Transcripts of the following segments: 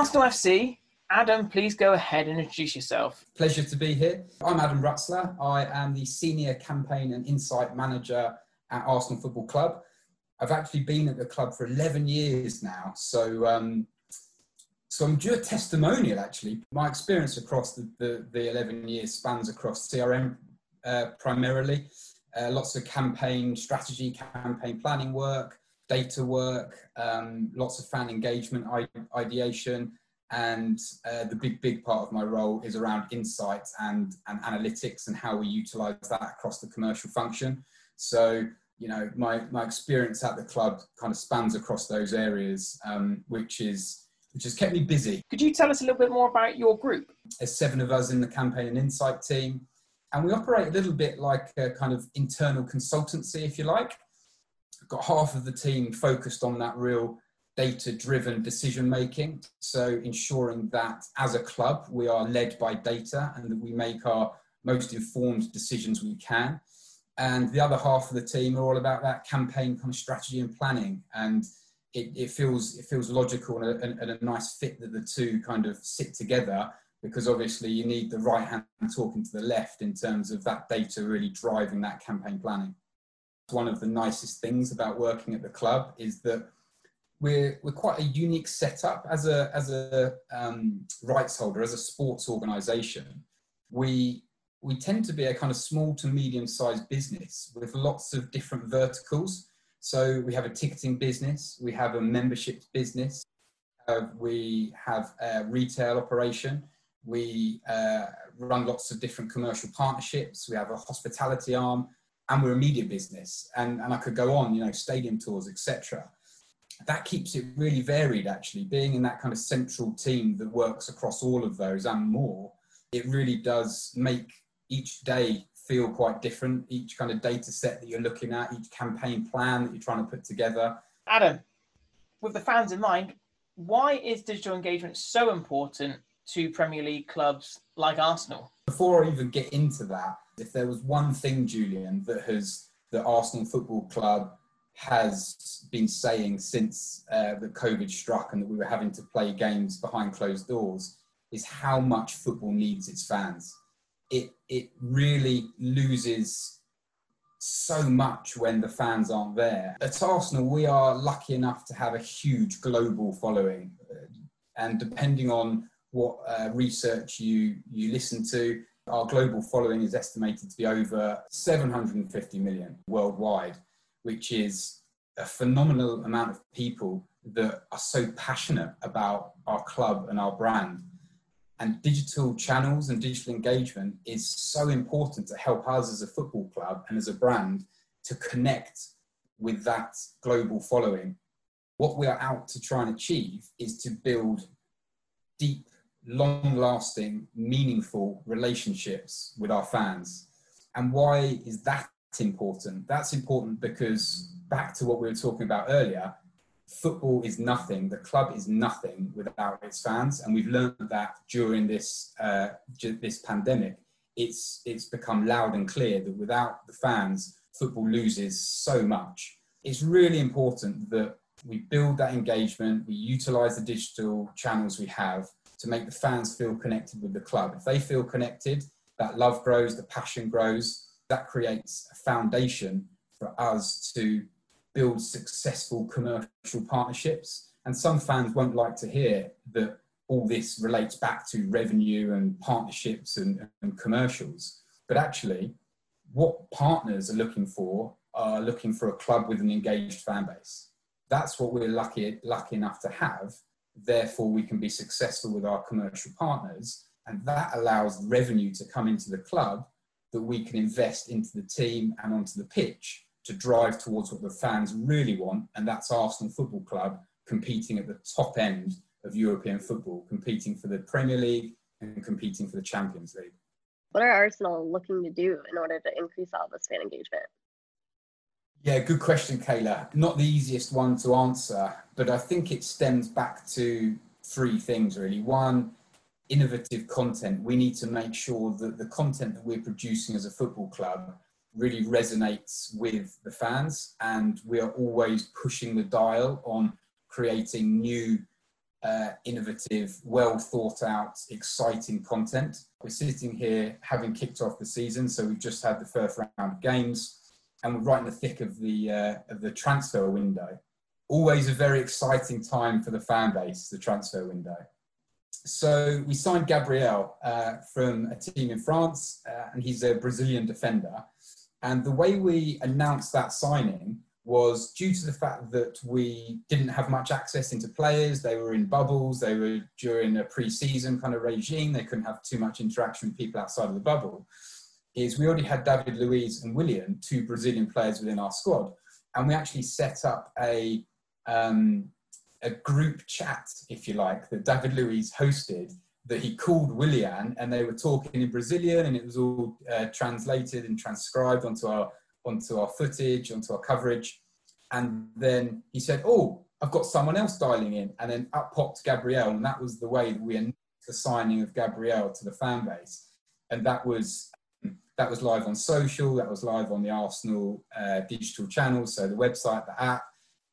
Arsenal FC. Adam, please go ahead and introduce yourself. Pleasure to be here. I'm Adam Rutzler. I am the Senior Campaign and Insight Manager at Arsenal Football Club. I've actually been at the club for 11 years now, so um, so I'm due a testimonial actually. My experience across the, the, the 11 years spans across CRM uh, primarily, uh, lots of campaign strategy, campaign planning work, data work, um, lots of fan engagement, ideation, and uh, the big, big part of my role is around insights and, and analytics and how we utilize that across the commercial function. So, you know, my, my experience at the club kind of spans across those areas, um, which is which has kept me busy. Could you tell us a little bit more about your group? There's seven of us in the campaign and insight team, and we operate a little bit like a kind of internal consultancy, if you like. Got half of the team focused on that real data driven decision making. So, ensuring that as a club, we are led by data and that we make our most informed decisions we can. And the other half of the team are all about that campaign kind of strategy and planning and it, it feels it feels logical and a, and a nice fit that the two kind of sit together because obviously you need the right hand talking to the left in terms of that data really driving that campaign planning. One of the nicest things about working at the club is that we're, we're quite a unique setup as a, as a um, rights holder, as a sports organisation. We, we tend to be a kind of small to medium sized business with lots of different verticals so we have a ticketing business, we have a membership business, uh, we have a retail operation, we uh, run lots of different commercial partnerships, we have a hospitality arm, and we're a media business. And, and I could go on, you know, stadium tours, etc. That keeps it really varied, actually. Being in that kind of central team that works across all of those and more, it really does make each day feel quite different. Each kind of data set that you're looking at, each campaign plan that you're trying to put together. Adam, with the fans in mind, why is digital engagement so important to Premier League clubs like Arsenal? Before I even get into that, if there was one thing, Julian, that has the Arsenal Football Club has been saying since uh, the COVID struck and that we were having to play games behind closed doors, is how much football needs its fans it it really loses so much when the fans aren't there. At Arsenal, we are lucky enough to have a huge global following, and depending on what uh, research you you listen to, our global following is estimated to be over 750 million worldwide, which is a phenomenal amount of people that are so passionate about our club and our brand and digital channels and digital engagement is so important to help us as a football club and as a brand to connect with that global following. What we are out to try and achieve is to build deep, long lasting, meaningful relationships with our fans. And why is that important? That's important because, back to what we were talking about earlier, football is nothing, the club is nothing without its fans, and we've learned that during this uh, this pandemic. It's it's become loud and clear that without the fans, football loses so much. It's really important that we build that engagement, we utilize the digital channels we have to make the fans feel connected with the club. If they feel connected, that love grows, the passion grows. That creates a foundation for us to build successful commercial partnerships. And some fans won't like to hear that all this relates back to revenue and partnerships and, and commercials. But actually, what partners are looking for are looking for a club with an engaged fan base. That's what we're lucky, lucky enough to have. Therefore, we can be successful with our commercial partners. And that allows revenue to come into the club that we can invest into the team and onto the pitch to drive towards what the fans really want, and that's Arsenal Football Club competing at the top end of European football, competing for the Premier League and competing for the Champions League. What are Arsenal looking to do in order to increase all this fan engagement? Yeah, good question, Kayla. Not the easiest one to answer, but I think it stems back to three things really. One, innovative content. We need to make sure that the content that we're producing as a football club really resonates with the fans and we are always pushing the dial on creating new uh, innovative, well thought out, exciting content. We're sitting here having kicked off the season, so we've just had the first round of games, and we're right in the thick of the uh, of the transfer window. Always a very exciting time for the fan base, the transfer window. So we signed Gabriel uh, from a team in France, uh, and he's a Brazilian defender. And the way we announced that signing was due to the fact that we didn't have much access into players. They were in bubbles. They were during a pre-season kind of regime. They couldn't have too much interaction with people outside of the bubble. Is we already had David Luiz and Willian, two Brazilian players within our squad, and we actually set up a um, a group chat, if you like, that David Luiz hosted. That he called Willian, and they were talking in Brazilian, and it was all uh, translated and transcribed onto our onto our footage, onto our coverage. And then he said, Oh, I've got someone else dialing in. And then up popped Gabriel. And that was the way that we announced the signing of Gabriel to the fan base. And that was that was live on social, that was live on the Arsenal uh, digital channels, so the website, the app,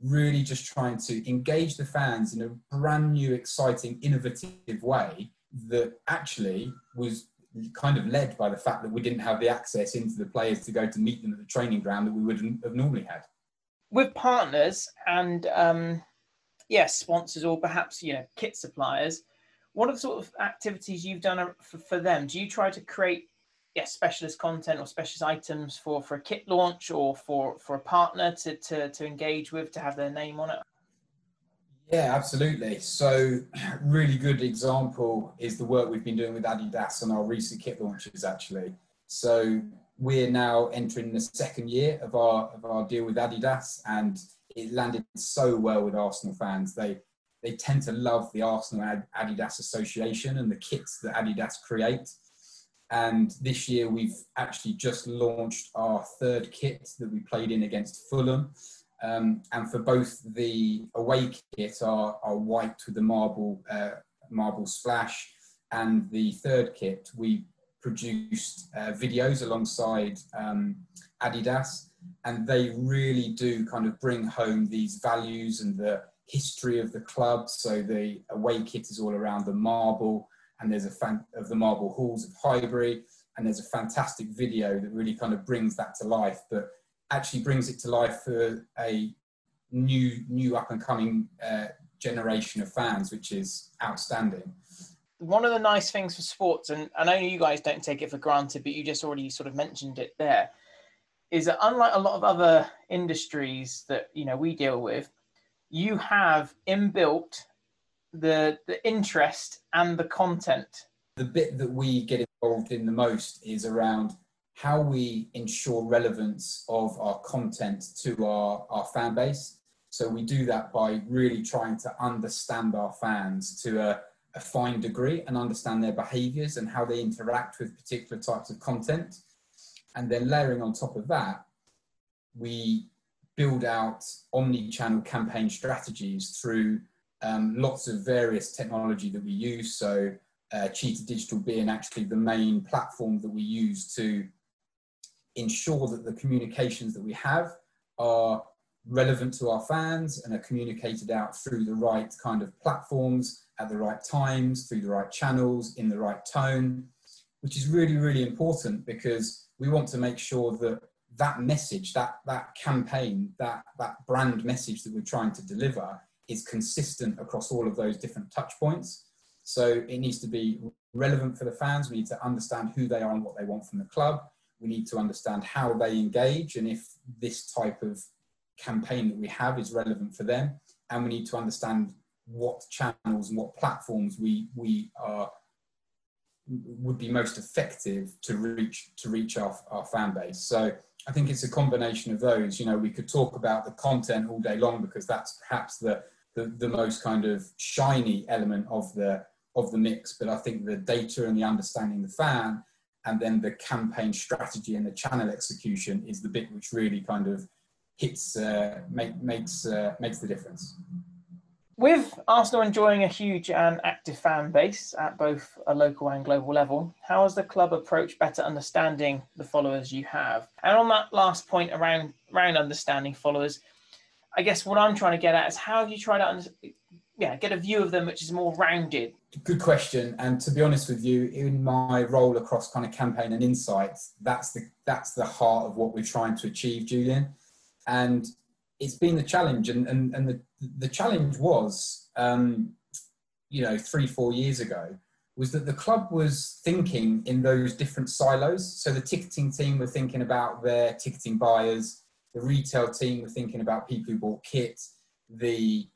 really just trying to engage the fans in a brand new, exciting, innovative way that actually was kind of led by the fact that we didn't have the access into the players to go to meet them at the training ground that we would have normally had. With partners and um, yes, sponsors or perhaps you know kit suppliers, what are the sort of activities you've done for, for them? Do you try to create yes specialist content or specialist items for for a kit launch or for for a partner to to, to engage with to have their name on it? Yeah, absolutely. So, really good example is the work we've been doing with Adidas on our recent kit launches, actually. So, we're now entering the second year of our of our deal with Adidas, and it landed so well with Arsenal fans. They they tend to love the Arsenal Adidas association and the kits that Adidas create. And this year, we've actually just launched our third kit that we played in against Fulham. Um, and for both the away kit are, are white with the marble uh, marble splash, and the third kit we produced uh, videos alongside um, Adidas, and they really do kind of bring home these values and the history of the club. So the away kit is all around the marble, and there's a fan of the marble halls of Highbury, and there's a fantastic video that really kind of brings that to life. But actually brings it to life for a new new up and coming uh, generation of fans, which is outstanding. One of the nice things for sports, and I know you guys don't take it for granted, but you just already sort of mentioned it there, is that unlike a lot of other industries that you know we deal with, you have inbuilt the the interest and the content. The bit that we get involved in the most is around how we ensure relevance of our content to our, our fan base. So we do that by really trying to understand our fans to a, a fine degree and understand their behaviors and how they interact with particular types of content. And then layering on top of that, we build out omni-channel campaign strategies through um, lots of various technology that we use. So uh, Cheetah Digital being actually the main platform that we use to ensure that the communications that we have are relevant to our fans and are communicated out through the right kind of platforms at the right times, through the right channels, in the right tone, which is really, really important because we want to make sure that that message, that, that campaign, that, that brand message that we're trying to deliver is consistent across all of those different touch points. So it needs to be relevant for the fans. We need to understand who they are and what they want from the club we need to understand how they engage and if this type of campaign that we have is relevant for them. And we need to understand what channels and what platforms we, we are would be most effective to reach to reach our, our fan base. So I think it's a combination of those. You know, we could talk about the content all day long because that's perhaps the, the, the most kind of shiny element of the of the mix. But I think the data and the understanding the fan and then the campaign strategy and the channel execution is the bit which really kind of hits uh, make, makes uh, makes the difference. With Arsenal enjoying a huge and active fan base at both a local and global level, how has the club approached better understanding the followers you have? And on that last point around around understanding followers, I guess what I'm trying to get at is how have you tried to under, yeah get a view of them which is more rounded? Good question. And to be honest with you, in my role across kind of campaign and insights, that's the that's the heart of what we're trying to achieve, Julian. And it's been the challenge, and and, and the the challenge was, um, you know, three four years ago, was that the club was thinking in those different silos. So the ticketing team were thinking about their ticketing buyers, the retail team were thinking about people who bought kit, the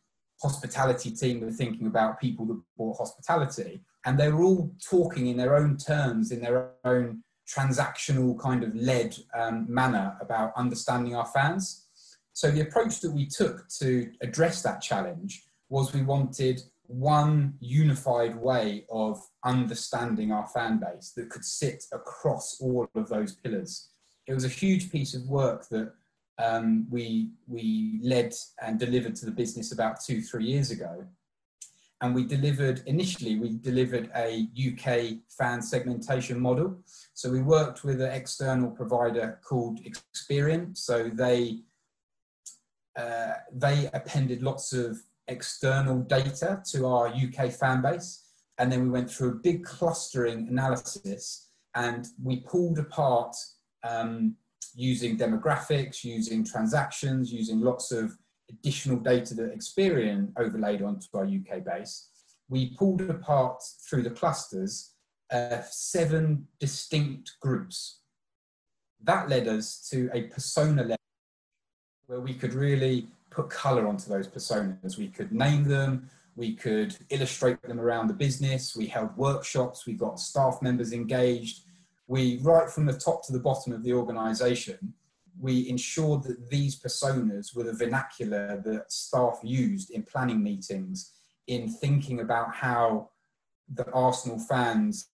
hospitality team were thinking about people that bought hospitality, and they were all talking in their own terms, in their own transactional kind of led um, manner about understanding our fans. So the approach that we took to address that challenge was we wanted one unified way of understanding our fan base that could sit across all of those pillars. It was a huge piece of work that um, we, we led and delivered to the business about two, three years ago. And we delivered, initially, we delivered a UK fan segmentation model. So we worked with an external provider called Experian. So they, uh, they appended lots of external data to our UK fan base. And then we went through a big clustering analysis and we pulled apart um, using demographics, using transactions, using lots of additional data that Experian overlaid onto our UK base, we pulled apart through the clusters uh, seven distinct groups. That led us to a persona level where we could really put color onto those personas. We could name them, we could illustrate them around the business, we held workshops, we got staff members engaged, we, right from the top to the bottom of the organization, we ensured that these personas were the vernacular that staff used in planning meetings, in thinking about how the Arsenal fans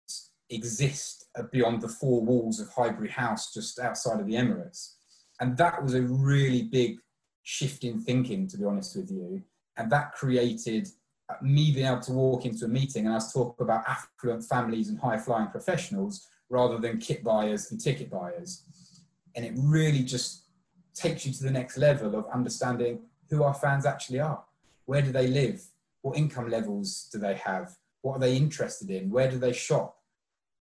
exist beyond the four walls of Highbury House just outside of the Emirates. And that was a really big shift in thinking, to be honest with you. And that created me being able to walk into a meeting and us talk about affluent families and high flying professionals rather than kit buyers and ticket buyers. And it really just takes you to the next level of understanding who our fans actually are. Where do they live? What income levels do they have? What are they interested in? Where do they shop?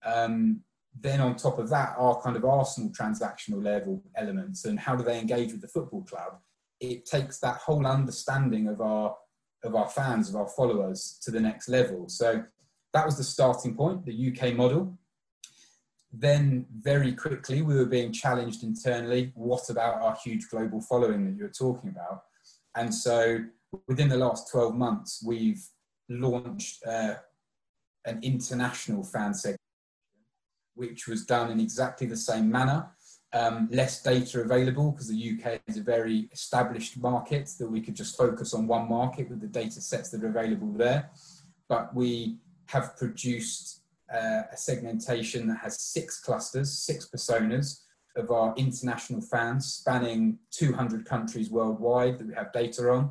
Um, then on top of that, our kind of Arsenal transactional level elements and how do they engage with the football club? It takes that whole understanding of our of our fans, of our followers to the next level. So that was the starting point, the UK model then very quickly we were being challenged internally what about our huge global following that you're talking about and so within the last 12 months we've launched uh, an international fan segment which was done in exactly the same manner um, less data available because the UK is a very established market that we could just focus on one market with the data sets that are available there but we have produced uh, a segmentation that has six clusters, six personas of our international fans spanning 200 countries worldwide that we have data on.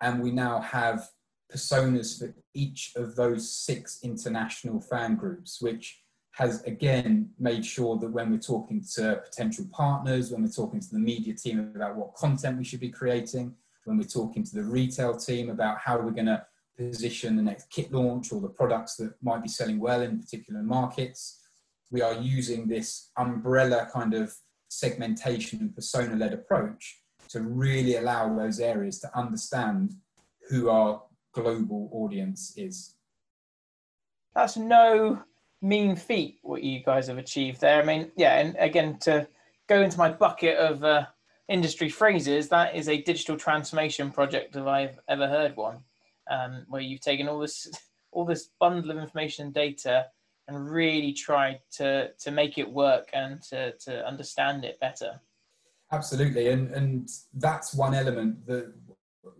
And we now have personas for each of those six international fan groups, which has again made sure that when we're talking to potential partners, when we're talking to the media team about what content we should be creating, when we're talking to the retail team about how we're going to position the next kit launch or the products that might be selling well in particular markets. We are using this umbrella kind of segmentation and persona led approach to really allow those areas to understand who our global audience is. That's no mean feat what you guys have achieved there. I mean, yeah, and again, to go into my bucket of uh, industry phrases, that is a digital transformation project if I've ever heard one um, where you've taken all this all this bundle of information and data and really tried to to make it work and to, to understand it better absolutely and and that's one element that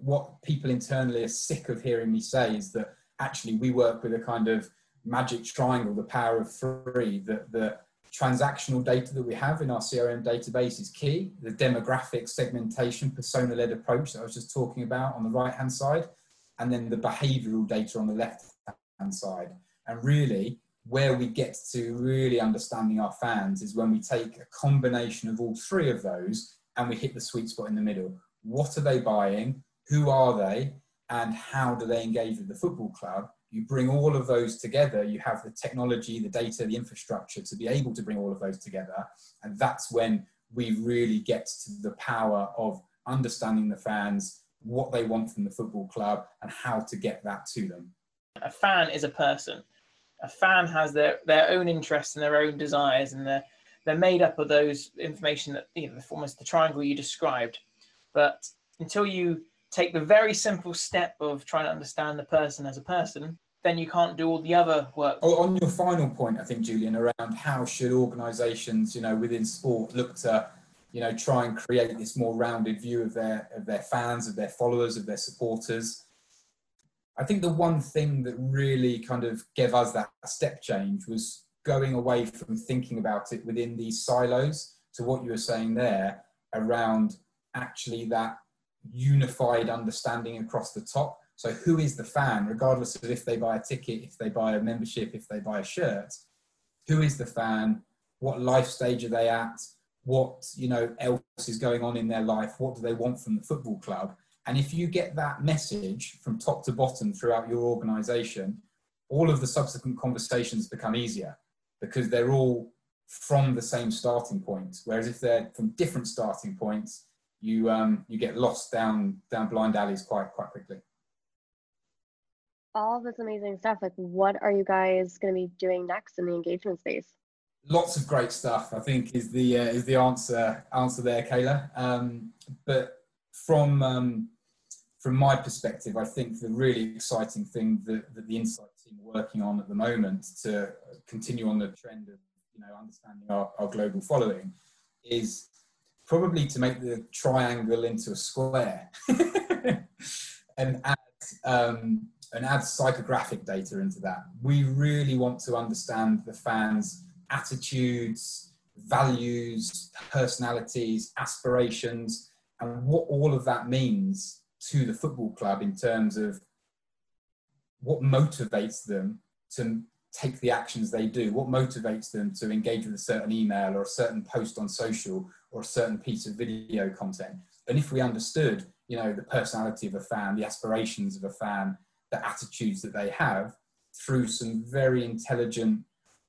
what people internally are sick of hearing me say is that actually we work with a kind of magic triangle the power of three that the transactional data that we have in our crm database is key the demographic segmentation persona led approach that i was just talking about on the right hand side and then the behavioral data on the left hand side. And really, where we get to really understanding our fans is when we take a combination of all three of those and we hit the sweet spot in the middle. What are they buying? Who are they? and how do they engage with the football club you bring all of those together you have the technology the data the infrastructure to be able to bring all of those together. And that's when we really get to the power of understanding the fans what they want from the football club and how to get that to them. A fan is a person. A fan has their their own interests and their own desires and they're they're made up of those information that you know almost the triangle you described. But until you take the very simple step of trying to understand the person as a person then you can't do all the other work. Oh, on your final point, I think, Julian, around how should organisations, you know, within sport look to, you know, try and create this more rounded view of their of their fans, of their followers, of their supporters. I think the one thing that really kind of gave us that step change was going away from thinking about it within these silos to what you were saying there around actually that unified understanding across the top so who is the fan, regardless of if they buy a ticket, if they buy a membership, if they buy a shirt? Who is the fan? What life stage are they at? What you know else is going on in their life? What do they want from the football club? And if you get that message from top to bottom throughout your organisation, all of the subsequent conversations become easier because they're all from the same starting point. Whereas if they're from different starting points, you um, you get lost down down blind alleys quite quite quickly all this amazing stuff, like what are you guys going to be doing next in the engagement space? Lots of great stuff, I think, is the uh, is the answer answer there, Kayla. Um, but from um, from my perspective, I think the really exciting thing that, that the Insight team are working on at the moment to continue on the trend of you know understanding our, our global following is probably to make the triangle into a square and add um, and add psychographic data into that. We really want to understand the fans' attitudes, values, personalities, aspirations, and what all of that means to the football club in terms of what motivates them to take the actions they do, what motivates them to engage with a certain email or a certain post on social or a certain piece of video content. And if we understood, you know, the personality of a fan, the aspirations of a fan, the attitudes that they have through some very intelligent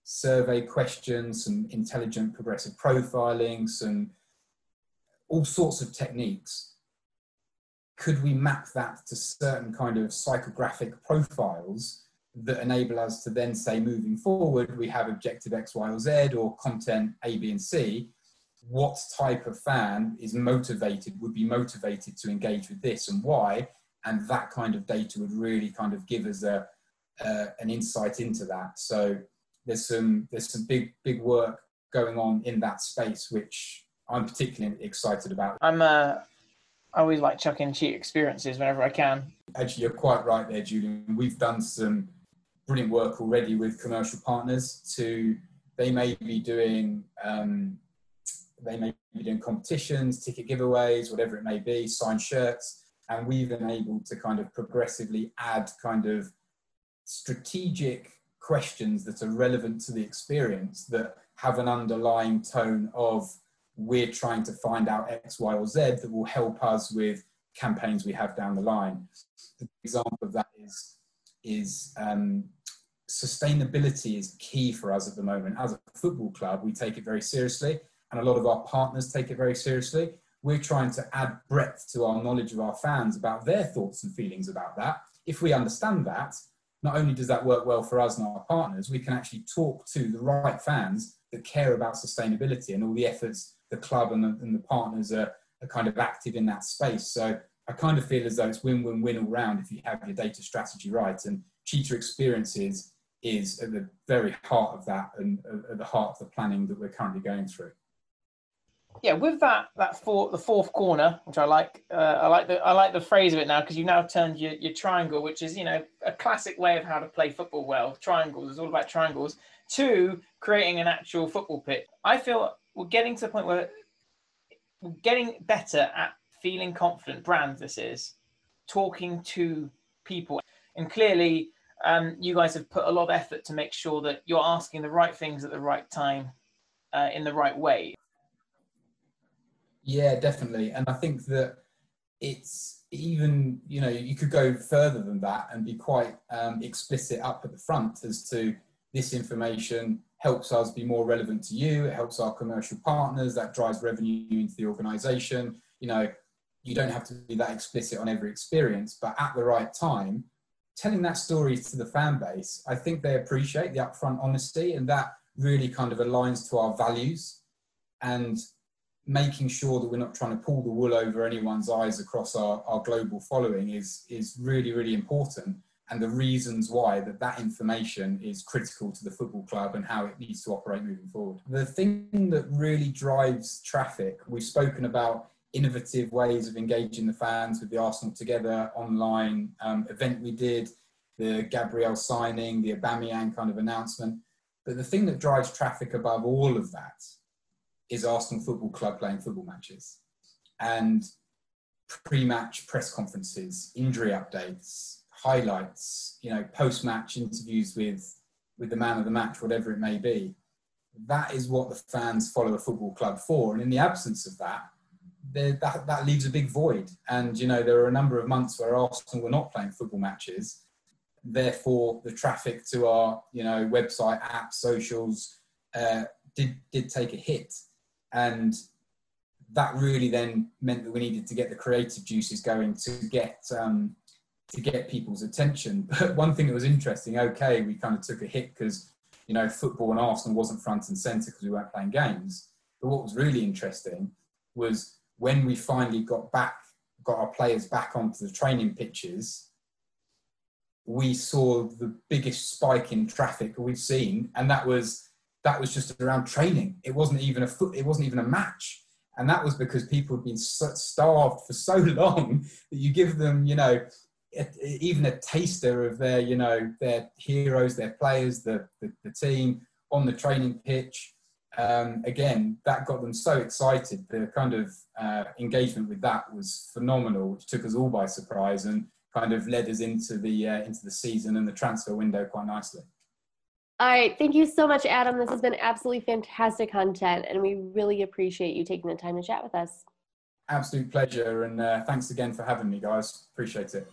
survey questions, some intelligent progressive profiling, some all sorts of techniques. Could we map that to certain kind of psychographic profiles that enable us to then say, moving forward, we have objective X, Y, or Z, or content A, B, and C. What type of fan is motivated, would be motivated to engage with this, and why? And that kind of data would really kind of give us a uh, an insight into that. So there's some there's some big big work going on in that space, which I'm particularly excited about. I'm uh, I always like chucking Cheetah Experiences whenever I can. Actually, you're quite right there, Julian. We've done some brilliant work already with commercial partners. To they may be doing um, they may be doing competitions, ticket giveaways, whatever it may be, sign shirts and we've been able to kind of progressively add kind of strategic questions that are relevant to the experience that have an underlying tone of we're trying to find out X, Y, or Z that will help us with campaigns we have down the line. The example of that is is um, sustainability is key for us at the moment. As a football club, we take it very seriously, and a lot of our partners take it very seriously we're trying to add breadth to our knowledge of our fans about their thoughts and feelings about that. If we understand that, not only does that work well for us and our partners, we can actually talk to the right fans that care about sustainability and all the efforts the club and the, and the partners are, are kind of active in that space. So I kind of feel as though it's win-win-win all round if you have your data strategy right. And Cheetah Experiences is at the very heart of that and at the heart of the planning that we're currently going through yeah, with that that four, the fourth corner, which I like, uh, I like the I like the phrase of it now because you've now turned your, your triangle, which is you know a classic way of how to play football well. Triangles is all about triangles. To creating an actual football pitch. I feel we're getting to the point where we're getting better at feeling confident. Brands, this is talking to people, and clearly, um, you guys have put a lot of effort to make sure that you're asking the right things at the right time, uh, in the right way. Yeah, definitely. And I think that it's even you know you could go further than that and be quite um, explicit up at the front as to this information helps us be more relevant to you. It helps our commercial partners. That drives revenue into the organization. You know you don't have to be that explicit on every experience but at the right time telling that story to the fan base i think they appreciate the upfront honesty and that really kind of aligns to our values. And making sure that we're not trying to pull the wool over anyone's eyes across our, our global following is, is really, really important. And the reasons why that that information is critical to the football club and how it needs to operate moving forward. The thing that really drives traffic, we've spoken about innovative ways of engaging the fans with the Arsenal Together online um, event we did, the Gabriel signing, the Aubameyang kind of announcement. But the thing that drives traffic above all of that is Arsenal Football Club playing football matches. And pre-match press conferences, injury updates, highlights, you know, post-match interviews with with the man of the match, whatever it may be. That is what the fans follow a football club for. And in the absence of that, that, that leaves a big void. And, you know, there are a number of months where Arsenal were not playing football matches. Therefore, the traffic to our, you know, website, apps, socials uh, did, did take a hit and that really then meant that we needed to get the creative juices going to get um, to get people's attention. But one thing that was interesting, okay, we kind of took a hit because you know football and Arsenal wasn't front and centre because we weren't playing games. But what was really interesting was when we finally got back, got our players back onto the training pitches. We saw the biggest spike in traffic we've seen, and that was that was just around training. It wasn't even a foot. It wasn't even a match, and that was because people had been starved for so long that you give them, you know, a, even a taster of their, you know, their heroes, their players, the the, the team on the training pitch. Um, again, that got them so excited. The kind of uh, engagement with that was phenomenal, which took us all by surprise and kind of led us into the uh, into the season and the transfer window quite nicely. All right. Thank you so much, Adam. This has been absolutely fantastic content, and we really appreciate you taking the time to chat with us. Absolute pleasure. And uh, thanks again for having me, guys. Appreciate it.